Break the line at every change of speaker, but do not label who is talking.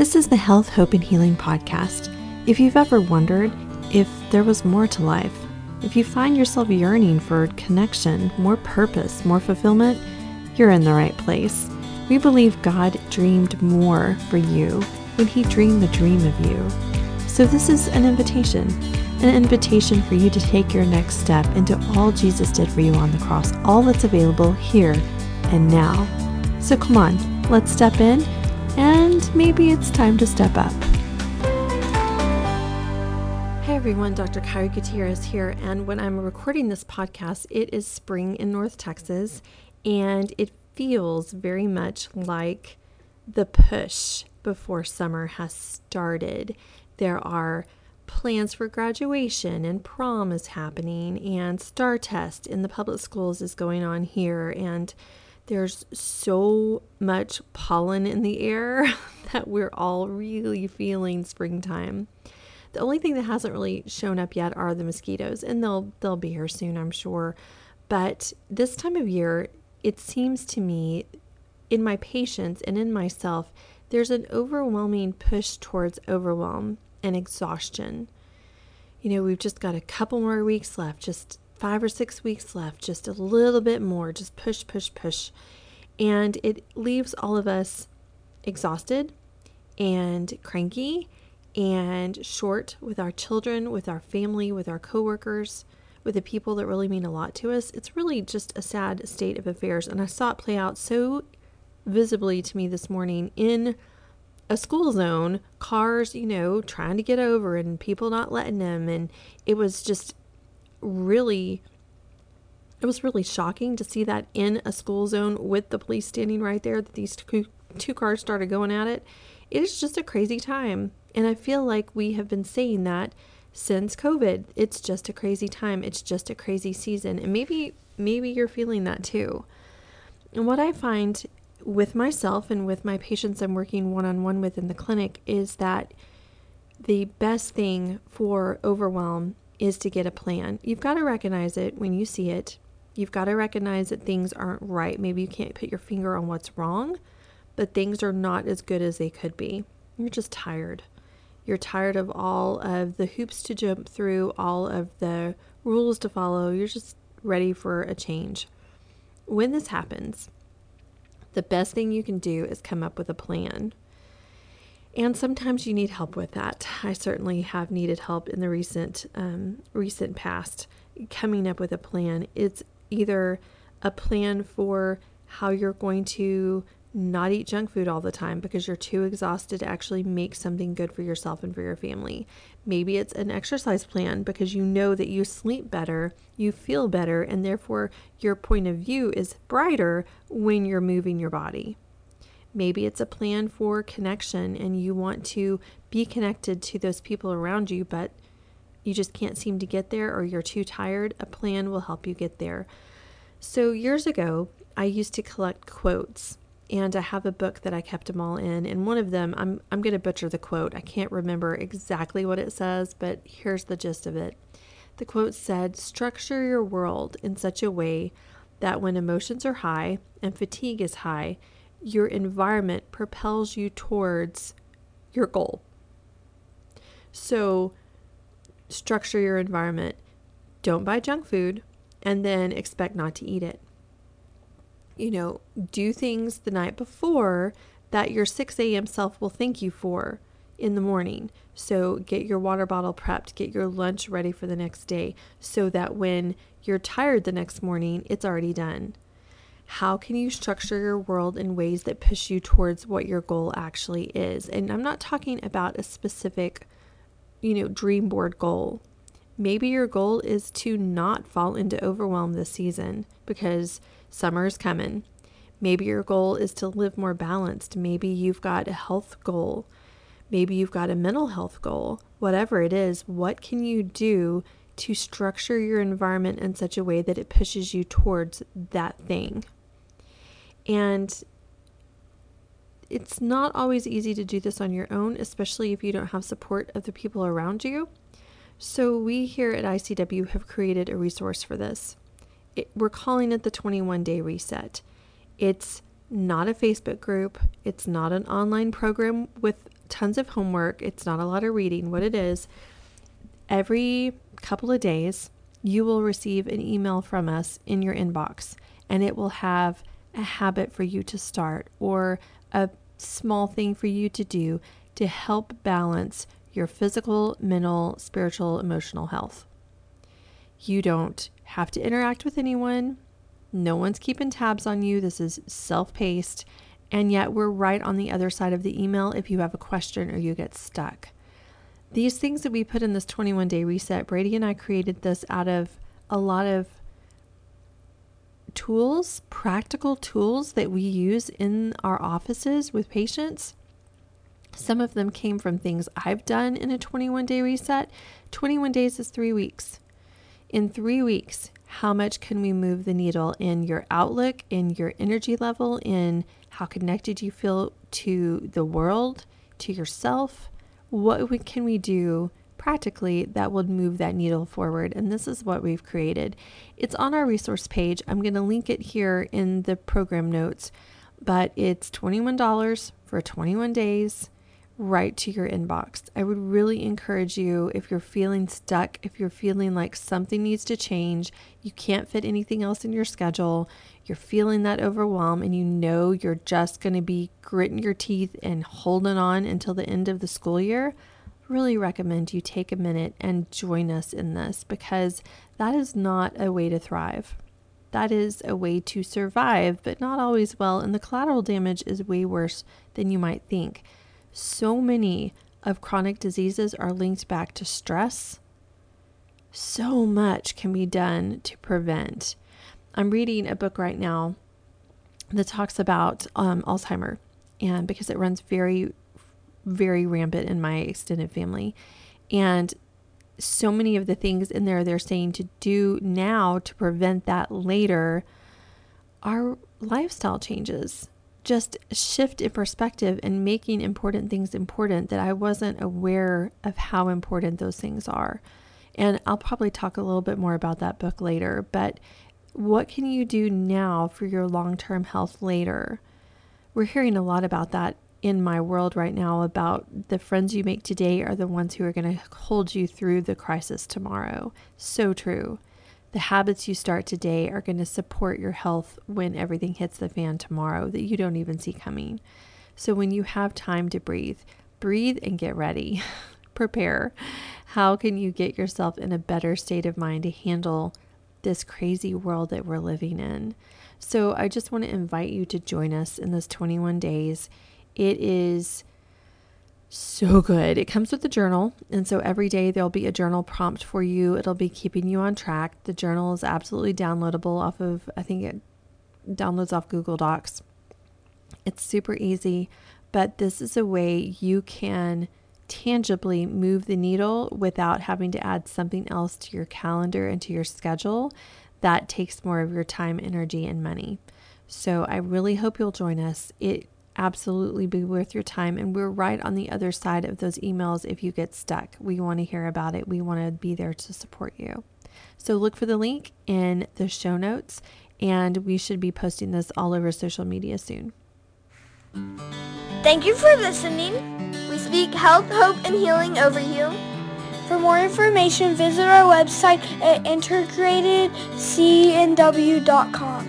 This is the Health, Hope, and Healing podcast. If you've ever wondered if there was more to life, if you find yourself yearning for connection, more purpose, more fulfillment, you're in the right place. We believe God dreamed more for you when He dreamed the dream of you. So, this is an invitation an invitation for you to take your next step into all Jesus did for you on the cross, all that's available here and now. So, come on, let's step in, and maybe it's time to step up. Hey everyone, Dr. Kyra Gutierrez here, and when I'm recording this podcast, it is spring in North Texas, and it feels very much like the push before summer has started. There are plans for graduation and prom is happening, and STAAR test in the public schools is going on here, and there's so much pollen in the air that we're all really feeling springtime. The only thing that hasn't really shown up yet are the mosquitoes, and they'll they'll be here soon, I'm sure. But this time of year, it seems to me, in my patients and in myself, there's an overwhelming push towards overwhelm and exhaustion. You know, we've just got a couple more weeks left, just five or six weeks left, just a little bit more, just push, push, push. And it leaves all of us exhausted and cranky and short with our children, with our family, with our coworkers, with the people that really mean a lot to us. It's really just a sad state of affairs. And I saw it play out so visibly to me this morning in a school zone, cars, you know, trying to get over and people not letting them. And it was just really, it was really shocking to see that in a school zone with the police standing right there, that these two, two cars started going at it. It is just a crazy time. And I feel like we have been saying that since COVID. It's just a crazy time. It's just a crazy season. And maybe, maybe you're feeling that too. And what I find with myself and with my patients I'm working one on one with in the clinic is that the best thing for overwhelm is to get a plan. You've got to recognize it when you see it. You've got to recognize that things aren't right. Maybe you can't put your finger on what's wrong, but things are not as good as they could be. You're just tired. You're tired of all of the hoops to jump through, all of the rules to follow. You're just ready for a change. When this happens, the best thing you can do is come up with a plan. And sometimes you need help with that. I certainly have needed help in the recent um, recent past coming up with a plan. It's either a plan for how you're going to not eat junk food all the time because you're too exhausted to actually make something good for yourself and for your family. Maybe it's an exercise plan because you know that you sleep better, you feel better, and therefore your point of view is brighter when you're moving your body. Maybe it's a plan for connection and you want to be connected to those people around you, but you just can't seem to get there or you're too tired. A plan will help you get there. So, years ago, I used to collect quotes and I have a book that I kept them all in. And one of them, I'm, I'm going to butcher the quote. I can't remember exactly what it says, but here's the gist of it. The quote said, Structure your world in such a way that when emotions are high and fatigue is high, your environment propels you towards your goal. So, structure your environment. Don't buy junk food and then expect not to eat it you know, do things the night before that your 6 a.m. self will thank you for in the morning. So get your water bottle prepped, get your lunch ready for the next day so that when you're tired the next morning, it's already done. How can you structure your world in ways that push you towards what your goal actually is? And I'm not talking about a specific, you know, dream board goal. Maybe your goal is to not fall into overwhelm this season because Summer's coming. Maybe your goal is to live more balanced. Maybe you've got a health goal. Maybe you've got a mental health goal. Whatever it is, what can you do to structure your environment in such a way that it pushes you towards that thing? And it's not always easy to do this on your own, especially if you don't have support of the people around you. So, we here at ICW have created a resource for this it, we're calling it the 21 day reset. It's not a Facebook group. It's not an online program with tons of homework. It's not a lot of reading. What it is, every couple of days, you will receive an email from us in your inbox, and it will have a habit for you to start or a small thing for you to do to help balance your physical, mental, spiritual, emotional health. You don't have to interact with anyone. No one's keeping tabs on you. This is self paced. And yet, we're right on the other side of the email if you have a question or you get stuck. These things that we put in this 21 day reset, Brady and I created this out of a lot of tools, practical tools that we use in our offices with patients. Some of them came from things I've done in a 21 day reset. 21 days is three weeks. In three weeks, how much can we move the needle in your outlook, in your energy level, in how connected you feel to the world, to yourself? What can we do practically that would move that needle forward? And this is what we've created. It's on our resource page. I'm going to link it here in the program notes, but it's $21 for 21 days right to your inbox. I would really encourage you if you're feeling stuck, if you're feeling like something needs to change, you can't fit anything else in your schedule, you're feeling that overwhelm, and you know you're just going to be gritting your teeth and holding on until the end of the school year. Really recommend you take a minute and join us in this because that is not a way to thrive. That is a way to survive, but not always well, and the collateral damage is way worse than you might think so many of chronic diseases are linked back to stress. So much can be done to prevent. I'm reading a book right now that talks about um, Alzheimer, and because it runs very, very rampant in my extended family, and so many of the things in there they're saying to do now to prevent that later are lifestyle changes just shift in perspective and making important things important that I wasn't aware of how important those things are. And I'll probably talk a little bit more about that book later, but what can you do now for your long term health later? We're hearing a lot about that in my world right now about the friends you make today are the ones who are going to hold you through the crisis tomorrow. So true the habits you start today are going to support your health when everything hits the fan tomorrow that you don't even see coming. So when you have time to breathe, breathe and get ready. Prepare. How can you get yourself in a better state of mind to handle this crazy world that we're living in? So I just want to invite you to join us in this 21 days. It is so good. It comes with a journal. And so every day there'll be a journal prompt for you. It'll be keeping you on track. The journal is absolutely downloadable off of, I think it downloads off Google Docs. It's super easy, but this is a way you can tangibly move the needle without having to add something else to your calendar and to your schedule that takes more of your time, energy, and money. So I really hope you'll join us. It absolutely be worth your time. And we're right on the other side of those emails if you get stuck. We want to hear about it, we want to be there to support you. So look for the link in the show notes, and we should be posting this all over social media soon.
Thank you for listening. We speak health, hope, and healing over you.
For more information, visit our website at integratedcandw.com.